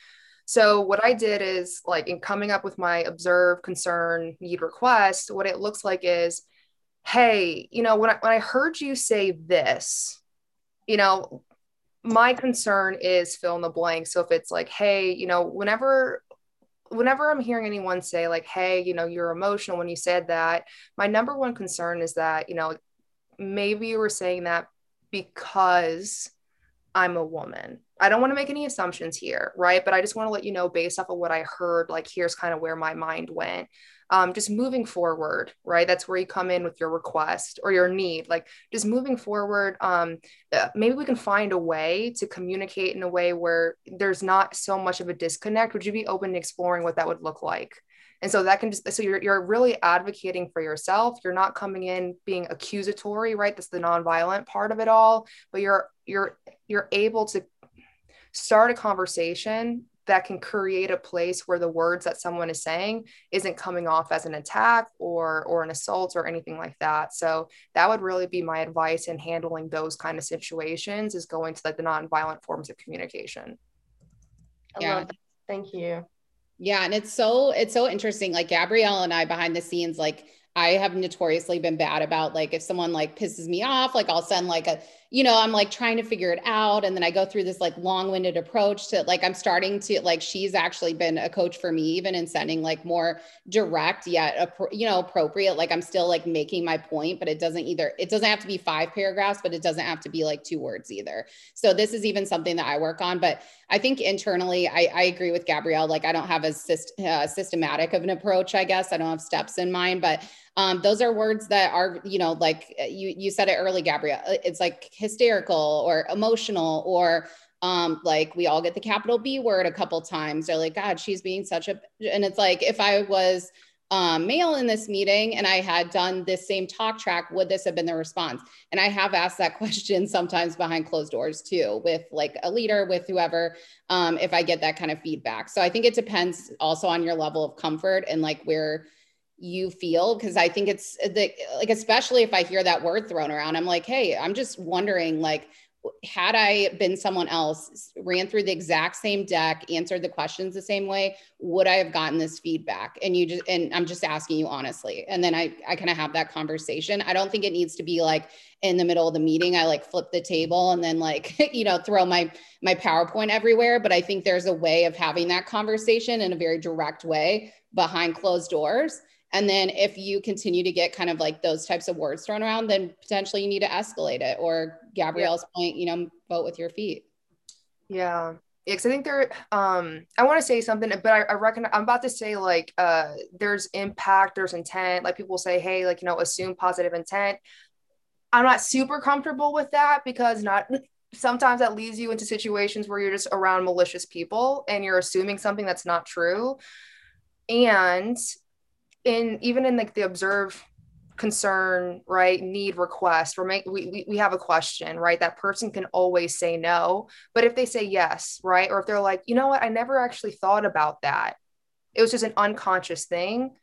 So what I did is like in coming up with my observe, concern, need, request, what it looks like is, hey, you know, when I when I heard you say this, you know, my concern is fill in the blank. So if it's like, hey, you know, whenever whenever I'm hearing anyone say like, hey, you know, you're emotional when you said that, my number one concern is that, you know, maybe you were saying that because I'm a woman. I don't want to make any assumptions here, right? But I just want to let you know based off of what I heard, like here's kind of where my mind went um, just moving forward, right? That's where you come in with your request or your need. Like just moving forward, um, uh, maybe we can find a way to communicate in a way where there's not so much of a disconnect. Would you be open to exploring what that would look like? And so that can just, so you're, you're really advocating for yourself. You're not coming in being accusatory, right? That's the nonviolent part of it all, but you're, you're, you're able to start a conversation that can create a place where the words that someone is saying isn't coming off as an attack or or an assault or anything like that. So that would really be my advice in handling those kind of situations is going to like the nonviolent forms of communication. I yeah. thank you. Yeah and it's so it's so interesting like gabrielle and i behind the scenes like I have notoriously been bad about like if someone like pisses me off, like I'll send like a you know, I'm like trying to figure it out. And then I go through this like long winded approach to like, I'm starting to like, she's actually been a coach for me, even in sending like more direct yet, you know, appropriate. Like I'm still like making my point, but it doesn't either, it doesn't have to be five paragraphs, but it doesn't have to be like two words either. So this is even something that I work on. But I think internally, I, I agree with Gabrielle. Like I don't have a syst- uh, systematic of an approach, I guess. I don't have steps in mind, but um, those are words that are, you know, like uh, you, you said it early, Gabrielle. It's like hysterical or emotional or um like we all get the capital b word a couple times they're like god she's being such a and it's like if i was um, male in this meeting and I had done this same talk track, would this have been the response? And I have asked that question sometimes behind closed doors too, with like a leader, with whoever, um, if I get that kind of feedback. So I think it depends also on your level of comfort and like where you feel? Because i think it's uh, the like especially if i hear that word thrown around i'm like hey i'm just wondering like had i been someone else ran through the exact same deck answered the questions the same way would i have gotten this feedback? And you just and i'm just asking you honestly. And then i i kind of have that conversation. I don't think it needs to be like in the middle of the meeting i like flip the table and then like you know throw my my powerpoint everywhere. But i think there's a way of having that conversation in a very direct way behind closed doors and then if you continue to get kind of like those types of words thrown around, then potentially you need to escalate it. Or Gabrielle's yeah. point, you know, vote with your feet. Yeah. Yeah, because I think there, um, I want to say something, but I, I reckon I'm about to say like, uh, there's impact, there's intent. Like people say, hey, like you know, assume positive intent. I'm not super comfortable with that because not sometimes that leads you into situations where you're just around malicious people and you're assuming something that's not true. And in even in like the observe concern right need request make, we, we have a question right that person can always say no. But if they say yes right or if they're like you know what? I never actually thought about that. It was just an unconscious thing.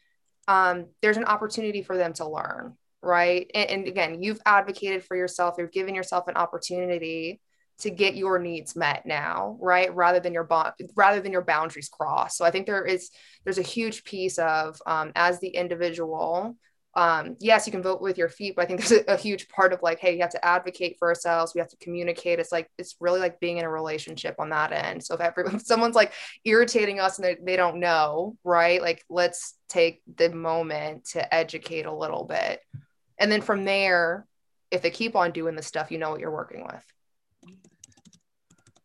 Um, there's an opportunity for them to learn right? And, and again you've advocated for yourself you've given yourself an opportunity to get your needs met now right? Rather than your bond rather than your boundaries crossed. So i think there is there's a huge piece of um, as the individual um, yes you can vote with your feet but i think there's a, a, huge part of like hey you have to advocate for ourselves. We have to communicate. It's like it's really like being in a relationship on that end. So if, everyone, if someone's like irritating us and they, they don't know right? Like let's take the moment to educate a little bit. And then from there if they keep on doing the stuff you know what you're working with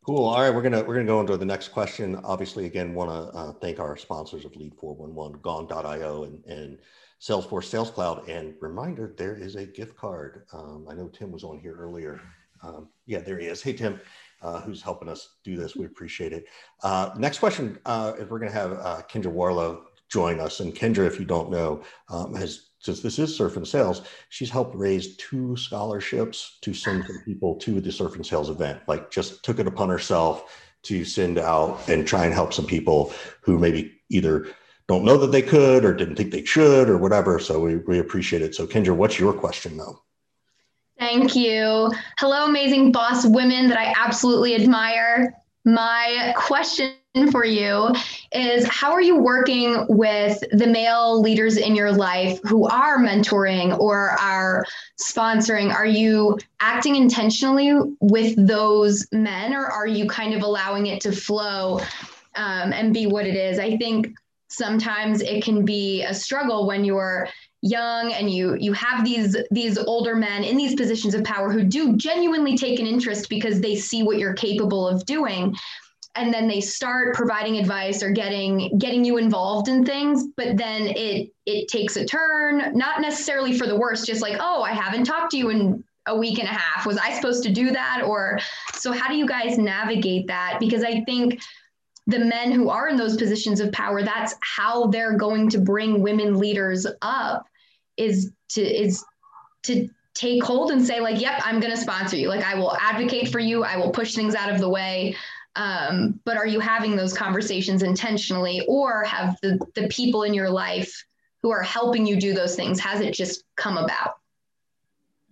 Cool. All right, we're gonna we're gonna go into the next question. Obviously, again, want to uh, thank our sponsors of Lead 411, Gong.io, and, and Salesforce Sales Cloud. And reminder, there is a gift card. Um, I know Tim was on here earlier. Um, yeah, there he is. Hey, Tim, uh, who's helping us do this. We appreciate it. Uh, next question uh, is we're gonna have uh, Kendra Warlow join us. And Kendra, if you don't know, um, has since this is surf and sales, she's helped raise two scholarships to send some people to the surf and sales event. Like just took it upon herself to send out and try and help some people who maybe either don't know that they could or didn't think they should or whatever. So we, we appreciate it. So Kendra, what's your question though? Thank you. Hello, amazing boss women that I absolutely admire. My question for you is how are you working with the male leaders in your life who are mentoring or are sponsoring? Are you acting intentionally with those men or are you kind of allowing it to flow um, and be what it is? I think sometimes it can be a struggle when you're young and you you have these these older men in these positions of power who do genuinely take an interest because they see what you're capable of doing. And then they start providing advice or getting getting you involved in things but then it it takes a turn not necessarily for the worst just like oh i haven't talked to you in a week and a half. Was i supposed to do that? Or so how do you guys navigate that? Because i think the men who are in those positions of power that's how they're going to bring women leaders up is to is to take hold and say like yep i'm going to sponsor you. Like i will advocate for you. I will push things out of the way. Um, but are you having those conversations intentionally or have the, the people in your life who are helping you do those things has it just come about?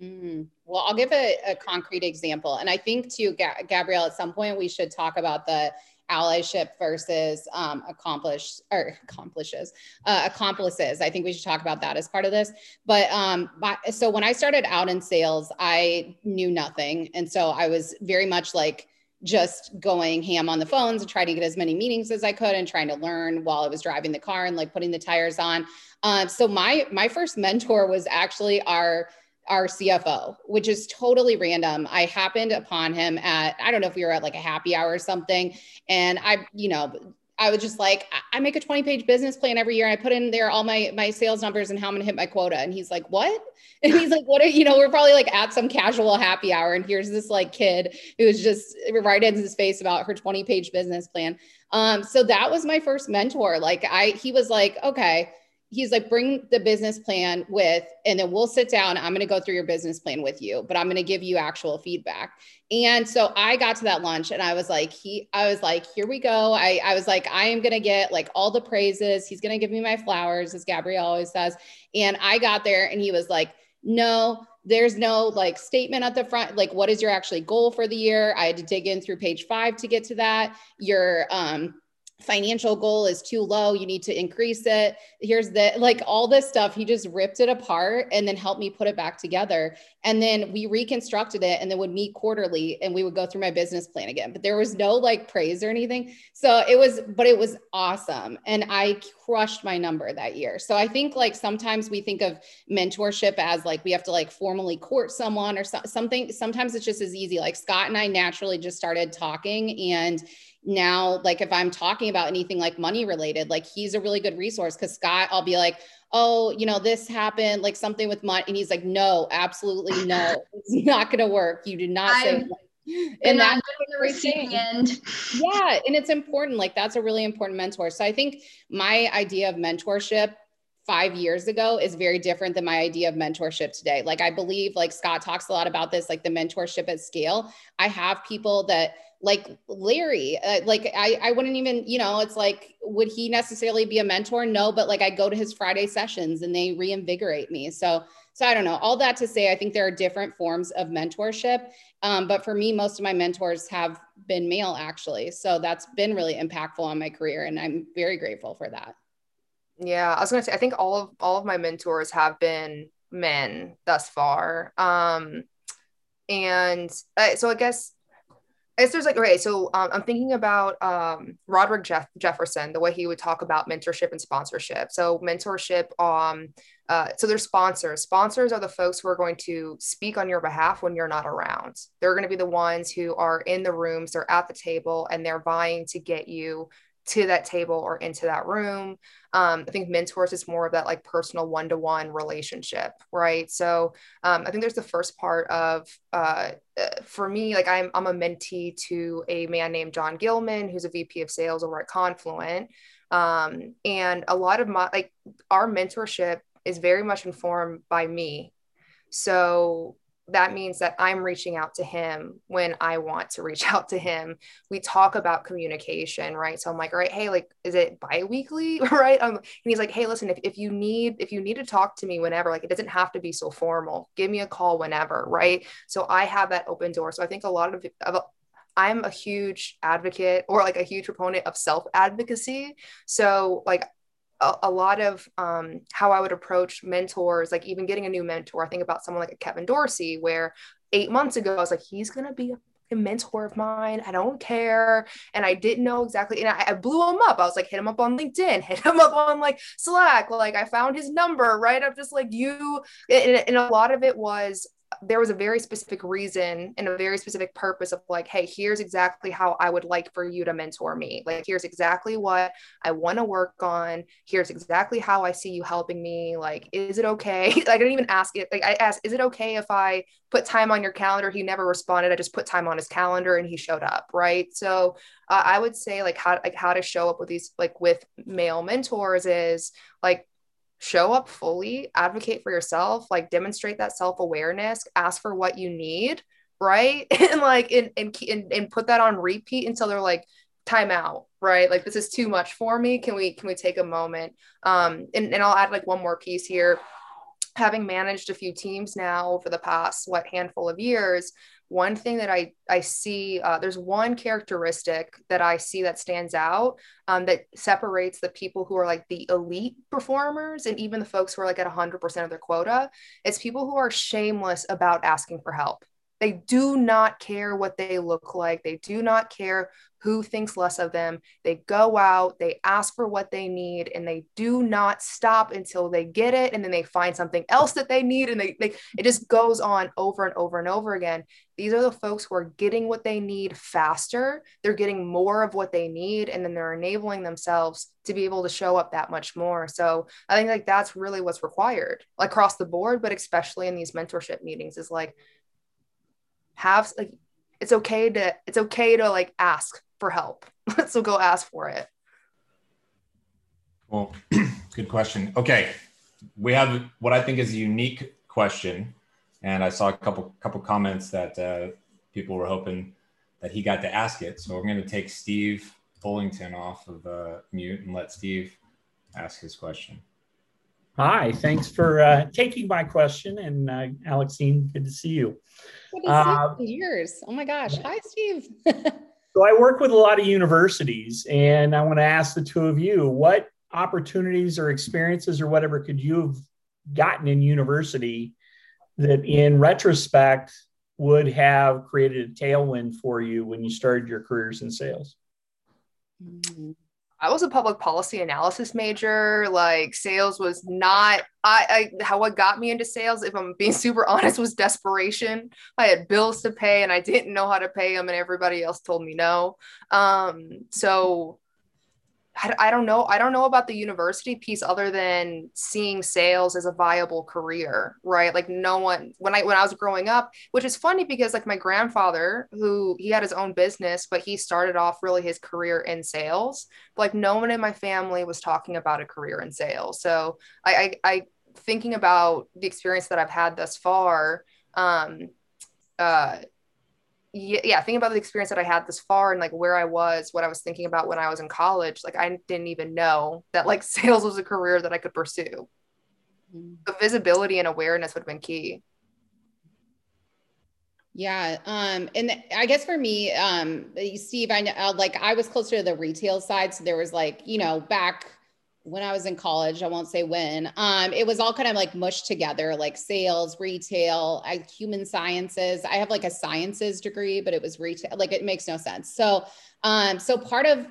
Mm. well i'll give a, a, concrete example. And i think to Ga- gabrielle at some point we should talk about the allyship versus um, accomplish or accomplishes uh, accomplices. I think we should talk about that as part of this. But um, my, so when I started out in sales, I knew nothing, and so I was very much like just going ham on the phones and trying to get as many meetings as I could and trying to learn while I was driving the car and like putting the tires on. Um, so my my first mentor was actually our our CFO, which is totally random. I happened upon him at, I don't know if we were at like a happy hour or something. And I, you know, I was just like, I make a 20 page business plan every year. And I put in there all my, my sales numbers and how I'm going to hit my quota. And he's like, what? And he's like, what are, you know, we're probably like at some casual happy hour. And here's this like kid who was just right in his face about her 20 page business plan. Um, so that was my first mentor. Like I, he was like, okay, he's like, bring the business plan with, and then we'll sit down. I'm going to go through your business plan with you, but I'm going to give you actual feedback. And so I got to that lunch and I was like, he, I was like, here we go. I, I was like, I am going to get like all the praises. He's going to give me my flowers, as Gabrielle always says. And I got there and he was like, no, there's no like statement at the front. Like, what is your actually goal for the year? I had to dig in through page five to get to that. Your, um, financial goal is too low you need to increase it. Here's the like all this stuff he just ripped it apart and then helped me put it back together. And then we reconstructed it and then would meet quarterly and we would go through my business plan again. But there was no like praise or anything. So it was but it was awesome. And i crushed my number that year. So i think like sometimes we think of mentorship as like we have to like formally court someone or so, something. Sometimes it's just as easy. Like scott and i naturally just started talking and now like if i'm talking about anything like money related like he's a really good resource because scott i'll be like oh you know this happened like something with money and he's like no absolutely no it's not going to work you do not say and that's the receiving end. Yeah and it's important like that's a really important mentor. So i think my idea of mentorship five years ago is very different than my idea of mentorship today. Like I believe like Scott talks a lot about this, like the mentorship at scale. I have people that like Larry, uh, like I, I wouldn't even, you know, it's like, would he necessarily be a mentor? No, but like I go to his Friday sessions and they reinvigorate me. So, so I don't know. All that to say, I think there are different forms of mentorship. Um, but for me, most of my mentors have been male actually. So that's been really impactful on my career. And I'm very grateful for that. Yeah, I was gonna say I think all of all of my mentors have been men thus far. Um, and uh, so I guess I guess there's like okay, so um, I'm thinking about um, Roderick Jeff- Jefferson, the way he would talk about mentorship and sponsorship. So mentorship, um, uh, so there's sponsors. Sponsors are the folks who are going to speak on your behalf when you're not around. They're going to be the ones who are in the rooms, they're at the table, and they're vying to get you to that table or into that room. Um, I think mentors is more of that like personal one to one relationship, right? So um, I think there's the first part of uh, for me, like I'm I'm a mentee to a man named John Gilman, who's a VP of Sales over at Confluent, um, and a lot of my like our mentorship is very much informed by me. So that means that I'm reaching out to him when I want to reach out to him. We talk about communication, right? So I'm like, all right, hey, like, is it bi-weekly? right. Um, and he's like, hey, listen, if, if you need, if you need to talk to me whenever, like it doesn't have to be so formal. Give me a call whenever, right? So I have that open door. So I think a lot of, of I'm a huge advocate or like a huge proponent of self advocacy. So, like, a, a, lot of um, how I would approach mentors, like even getting a new mentor. I think about someone like a Kevin Dorsey, where eight months ago I was like, he's gonna be a mentor of mine. I don't care. And I didn't know exactly. And I, I, blew him up. I was like, hit him up on LinkedIn, hit him up on like Slack. Like I found his number, right? I'm just like, you. And, and a lot of it was there was a very specific reason and a very specific purpose of like, hey, here's exactly how I would like for you to mentor me. Like, here's exactly what I want to work on. Here's exactly how I see you helping me. Like, is it okay? I didn't even ask it. Like, I asked, is it okay if I put time on your calendar? He never responded. I just put time on his calendar and he showed up. Right. So uh, I would say like how like how to show up with these like with male mentors is like show up fully, advocate for yourself, like demonstrate that self awareness, ask for what you need, right? and like, and, and, and, and put that on repeat until they're like, time out, right? Like, this is too much for me. Can we, can we take a moment? Um, and, and I'll add like one more piece here. Having managed a few teams now for the past, what, handful of years, one thing that I I see uh, there's one characteristic that I see that stands out um, that separates the people who are like the elite performers and even the folks who are like at 100% of their quota. It's people who are shameless about asking for help. They do not care what they look like. They do not care who thinks less of them. They go out, they ask for what they need, and they do not stop until they get it. And then they find something else that they need. And they, they it just goes on over and over and over again. These are the folks who are getting what they need faster. They're getting more of what they need, and then they're enabling themselves to be able to show up that much more. So I think like that's really what's required across the board, but especially in these mentorship meetings is like have like it's okay to it's okay to like ask for help so go ask for it well good question okay we have what i think is a unique question and i saw a couple couple comments that uh, people were hoping that he got to ask it so we're going to take steve fullington off of uh, mute and let steve ask his question Hi, thanks for uh, taking my question. And uh, Alexine, good to see you. Good to uh, see you. Years. Oh my gosh. Hi, Steve. so I work with a lot of universities, and I want to ask the two of you what opportunities or experiences or whatever could you have gotten in university that, in retrospect, would have created a tailwind for you when you started your careers in sales? Mm-hmm. I was a public policy analysis major. Like sales was not I, I how what got me into sales, if I'm being super honest, was desperation. I had bills to pay and I didn't know how to pay them, and everybody else told me no. Um, so I, don't know. I don't know about the university piece other than seeing sales as a viable career, right? Like no one when I when I was growing up, which is funny because like my grandfather, who he had his own business, but he started off really his career in sales. Like no one in my family was talking about a career in sales. So I I, I thinking about the experience that I've had thus far, um, uh, yeah, yeah, thinking about the experience that I had this far and like where I was, what I was thinking about when I was in college, like I didn't even know that like sales was a career that I could pursue. Mm-hmm. The visibility and awareness would have been key. Yeah. Um, and I guess for me, um, Steve, I know uh, like I was closer to the retail side. So there was like, you know, back when I was in college, I won't say when, um, it was all kind of like mushed together, like sales, retail, I, human sciences. I have like a sciences degree, but it was retail. Like it makes no sense. So, um, so part of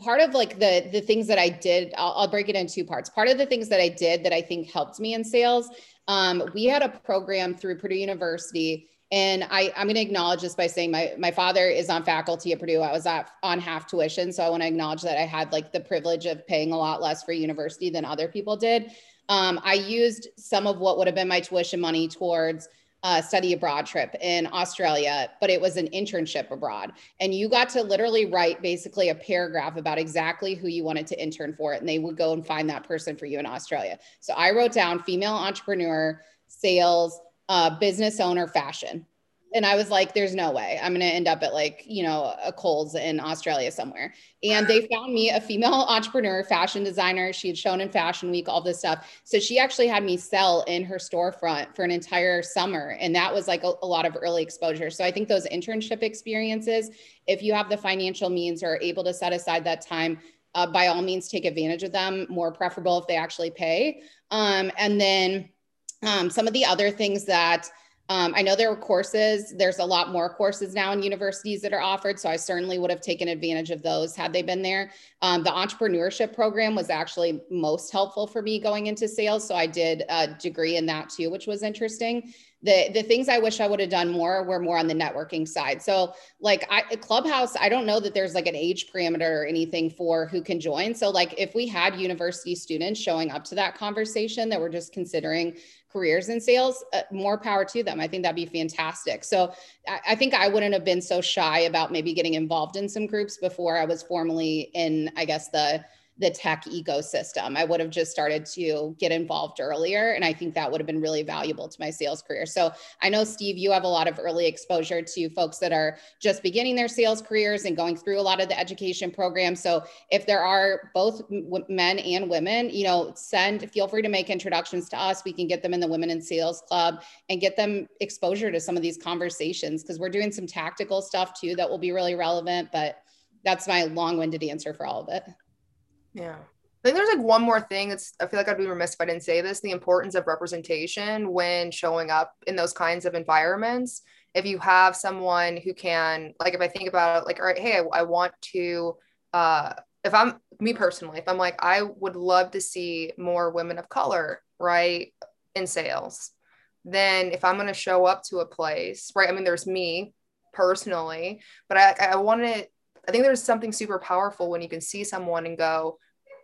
part of like the the things that I did, I'll, I'll break it in two parts. Part of the things that I did that I think helped me in sales, um, we had a program through Purdue University and I, I'm going to acknowledge this by saying my, my father is on faculty at Purdue. I was at, on half tuition. So I want to acknowledge that I had like the privilege of paying a lot less for university than other people did. Um, I used some of what would have been my tuition money towards a study abroad trip in Australia, but it was an internship abroad. And you got to literally write basically a paragraph about exactly who you wanted to intern for. And they would go and find that person for you in Australia. So I wrote down female entrepreneur, sales, uh, business owner fashion. And I was like, there's no way I'm going to end up at like, you know, a Kohl's in Australia somewhere. And they found me a female entrepreneur, fashion designer. She had shown in Fashion Week, all this stuff. So she actually had me sell in her storefront for an entire summer. And that was like a, a lot of early exposure. So I think those internship experiences, if you have the financial means or are able to set aside that time, uh, by all means, take advantage of them. More preferable if they actually pay. Um, and then um, some of the other things that um, I know there were courses. There's a lot more courses now in universities that are offered. So I certainly would have taken advantage of those had they been there. Um, the entrepreneurship program was actually most helpful for me going into sales. So I did a degree in that too, which was interesting. The, the things I wish I would have done more were more on the networking side. So, like I, Clubhouse, I don't know that there's like an age parameter or anything for who can join. So, like if we had university students showing up to that conversation that were just considering careers in sales, uh, more power to them. I think that'd be fantastic. So I, I, think I wouldn't have been so shy about maybe getting involved in some groups before I was formally in, I guess, the the tech ecosystem. I would have just started to get involved earlier. And I think that would have been really valuable to my sales career. So I know, Steve, you have a lot of early exposure to folks that are just beginning their sales careers and going through a lot of the education programs. So if there are both men and women, you know, send, feel free to make introductions to us. We can get them in the Women in Sales Club and get them exposure to some of these conversations because we're doing some tactical stuff too that will be really relevant. But that's my long winded answer for all of it. Yeah. I think there's like one more thing that's I feel like I'd be remiss if I didn't say this the importance of representation when showing up in those kinds of environments. If you have someone who can, like, if I think about it, like, all right, hey, I, I want to, uh, if I'm me personally, if I'm like, I would love to see more women of color, right, in sales, then if I'm going to show up to a place, right, I mean, there's me personally, but I, I want to, I think there's something super powerful when you can see someone and go,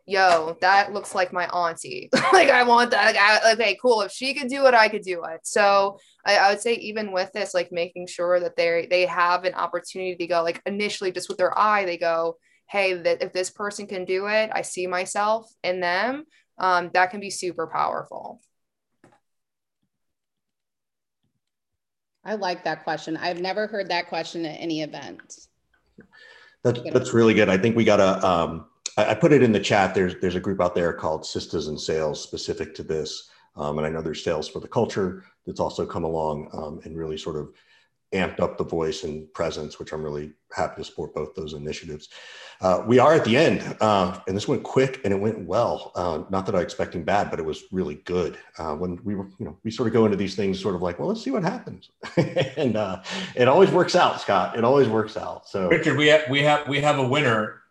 yo, that looks like my auntie. like I want that. Like, okay, cool. If she could do it, I could do it. So I, I, would say even with this, like making sure that they they have an opportunity to go, like initially just with their eye, they go, hey, that if this person can do it, I see myself in them. Um, that can be super powerful. I like that question. I've never heard that question at any event. That's that's really good. I think we got to um, I, put it in the chat. There's there's a group out there called Sisters in Sales specific to this, um, and I know there's Sales for the Culture that's also come along um, and really sort of amped up the voice and presence, which I'm really happy to support both those initiatives. Uh, we are at the end, uh, and this went quick and it went well. Uh, not that I was expecting bad, but it was really good. Uh, when we were, you know, we sort of go into these things sort of like, well, let's see what happens, and uh, it always works out, Scott. It always works out. So, Richard, we have we have we have a winner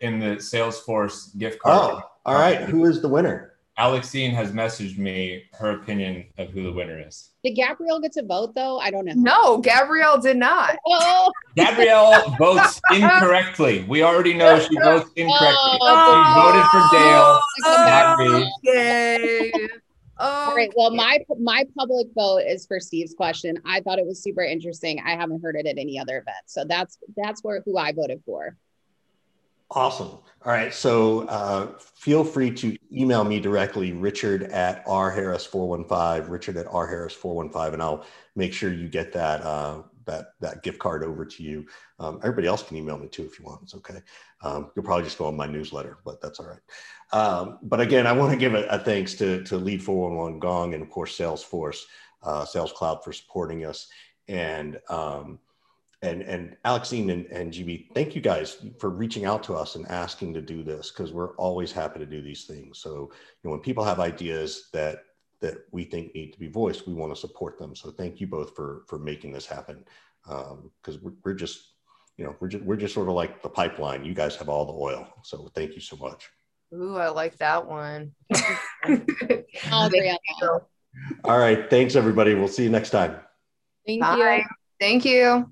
in the Salesforce gift card. Oh, all right. Who is the winner? Alexine has messaged me her opinion of who the winner is. Did Gabrielle get to vote though? I don't know. No, Gabrielle did not. Oh. Gabrielle votes incorrectly. We already know she votes incorrectly. Oh. She voted for Dale, oh. Okay. Oh, All right. Well, my my public vote is for Steve's question. I thought it was super interesting. I haven't heard it at any other event, so that's that's where who I voted for. Awesome. All right. So uh, feel free to email me directly, Richard at rharris415, Richard at rharris415, and I'll make sure you get that uh, that that gift card over to you. Um, everybody else can email me too if you want. It's okay. Um, you'll probably just go on my newsletter, but that's all right. Um, but again, I want to give a, a, thanks to to Lead 411 Gong and of course Salesforce, uh, Sales Cloud for supporting us and um, and and Alexine and, and GB, thank you guys for reaching out to us and asking to do this because we're always happy to do these things. So you know when people have ideas that that we think need to be voiced, we want to support them. So thank you both for for making this happen because um, we're, we're just you know we're just we're just sort of like the pipeline. You guys have all the oil. So thank you so much. Ooh, I like that one. all right, thanks everybody. We'll see you next time. Thank Bye. you. Thank you.